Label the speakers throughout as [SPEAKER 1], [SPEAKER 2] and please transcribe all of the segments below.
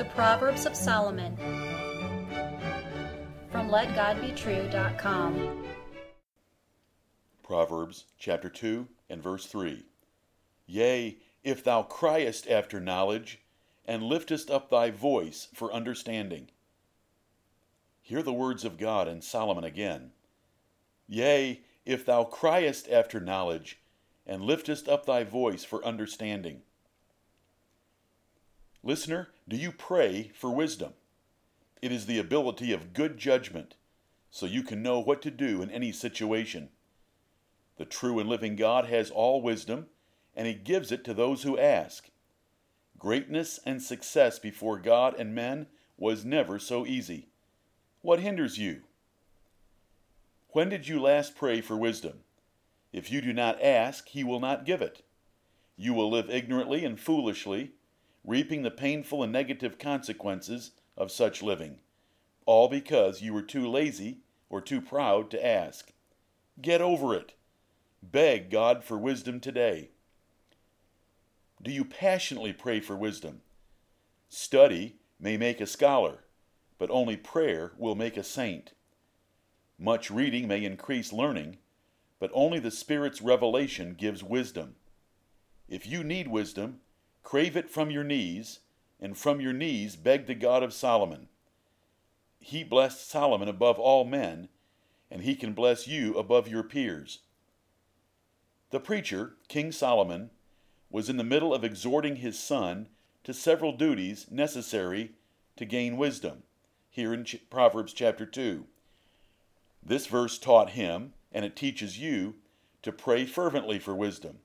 [SPEAKER 1] The Proverbs of Solomon from LetGodBetrue.com.
[SPEAKER 2] Proverbs chapter 2 and verse 3. Yea, if thou criest after knowledge, and liftest up thy voice for understanding. Hear the words of God and Solomon again. Yea, if thou criest after knowledge, and liftest up thy voice for understanding. Listener, do you pray for wisdom? It is the ability of good judgment, so you can know what to do in any situation. The true and living God has all wisdom, and He gives it to those who ask. Greatness and success before God and men was never so easy. What hinders you? When did you last pray for wisdom? If you do not ask, He will not give it. You will live ignorantly and foolishly, reaping the painful and negative consequences of such living, all because you were too lazy or too proud to ask. Get over it. Beg God for wisdom today. Do you passionately pray for wisdom? Study may make a scholar, but only prayer will make a saint. Much reading may increase learning, but only the Spirit's revelation gives wisdom. If you need wisdom, crave it from your knees and from your knees beg the God of Solomon. He blessed Solomon above all men, and he can bless you above your peers. The preacher, King Solomon, was in the middle of exhorting his son to several duties necessary to gain wisdom, here in Proverbs chapter 2. This verse taught him, and it teaches you, to pray fervently for wisdom.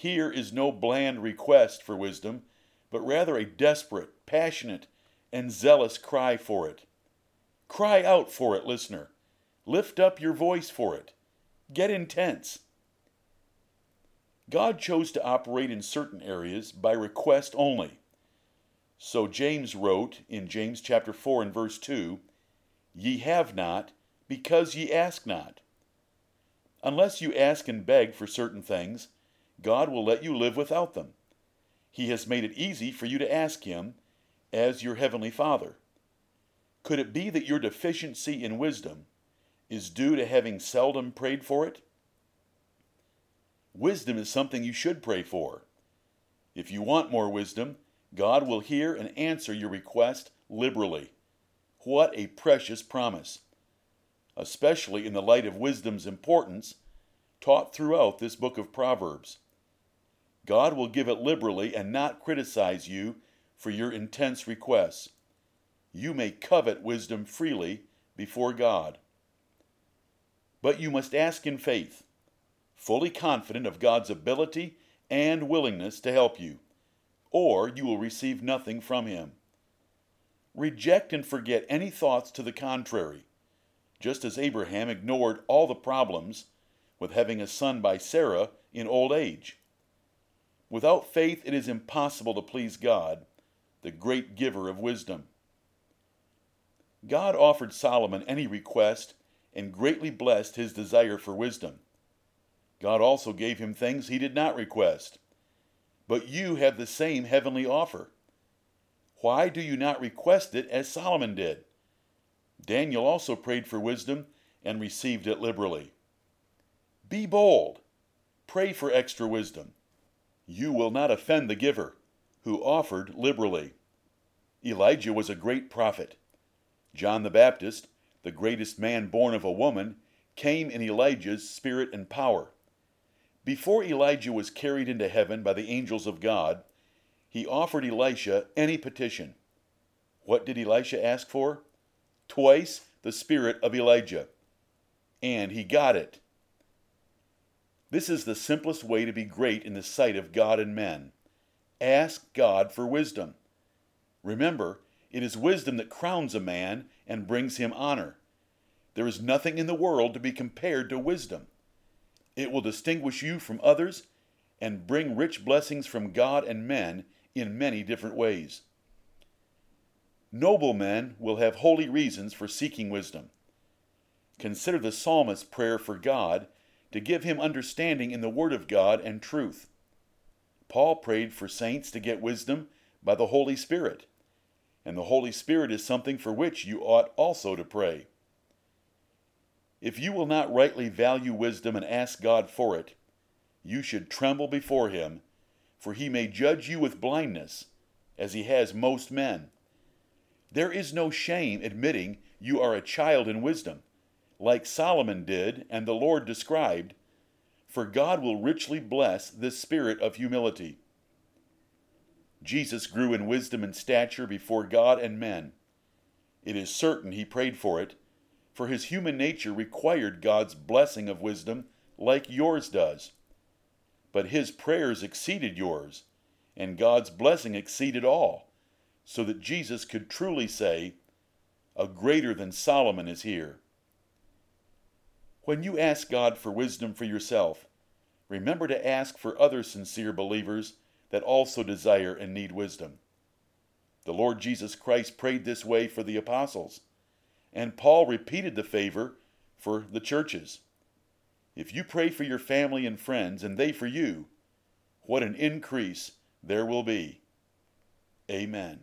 [SPEAKER 2] Here is no bland request for wisdom, but rather a desperate, passionate, and zealous cry for it. Cry out for it, listener. Lift up your voice for it. Get intense. God chose to operate in certain areas by request only. So James wrote in James chapter 4 and verse 2, Ye have not, because ye ask not. Unless you ask and beg for certain things, God will let you live without them. He has made it easy for you to ask Him as your Heavenly Father. Could it be that your deficiency in wisdom is due to having seldom prayed for it? Wisdom is something you should pray for. If you want more wisdom, God will hear and answer your request liberally. What a precious promise! Especially in the light of wisdom's importance taught throughout this book of Proverbs. God will give it liberally and not criticize you for your intense requests. You may covet wisdom freely before God. But you must ask in faith, fully confident of God's ability and willingness to help you, or you will receive nothing from Him. Reject and forget any thoughts to the contrary, just as Abraham ignored all the problems with having a son by Sarah in old age. Without faith, it is impossible to please God, the great giver of wisdom. God offered Solomon any request and greatly blessed his desire for wisdom. God also gave him things he did not request. But you have the same heavenly offer. Why do you not request it as Solomon did? Daniel also prayed for wisdom and received it liberally. Be bold. Pray for extra wisdom. You will not offend the giver, who offered liberally. Elijah was a great prophet. John the Baptist, the greatest man born of a woman, came in Elijah's spirit and power. Before Elijah was carried into heaven by the angels of God, he offered Elisha any petition. What did Elisha ask for? Twice the spirit of Elijah. And he got it. This is the simplest way to be great in the sight of God and men. Ask God for wisdom. Remember, it is wisdom that crowns a man and brings him honor. There is nothing in the world to be compared to wisdom. It will distinguish you from others and bring rich blessings from God and men in many different ways. Noble men will have holy reasons for seeking wisdom. Consider the psalmist's prayer for God to give him understanding in the Word of God and truth. Paul prayed for saints to get wisdom by the Holy Spirit. and the Holy Spirit is something for which you ought also to pray. If you will not rightly value wisdom and ask God for it, you should tremble before Him, for He may judge you with blindness, as He has most men. There is no shame admitting you are a child in wisdom, like Solomon did and the Lord described, for God will richly bless this spirit of humility. Jesus grew in wisdom and stature before God and men. It is certain he prayed for it, for his human nature required God's blessing of wisdom like yours does. But his prayers exceeded yours, and God's blessing exceeded all, so that Jesus could truly say, A greater than Solomon is here. When you ask God for wisdom for yourself, remember to ask for other sincere believers that also desire and need wisdom. The Lord Jesus Christ prayed this way for the apostles, and Paul repeated the favor for the churches. If you pray for your family and friends, and they for you, what an increase there will be. Amen.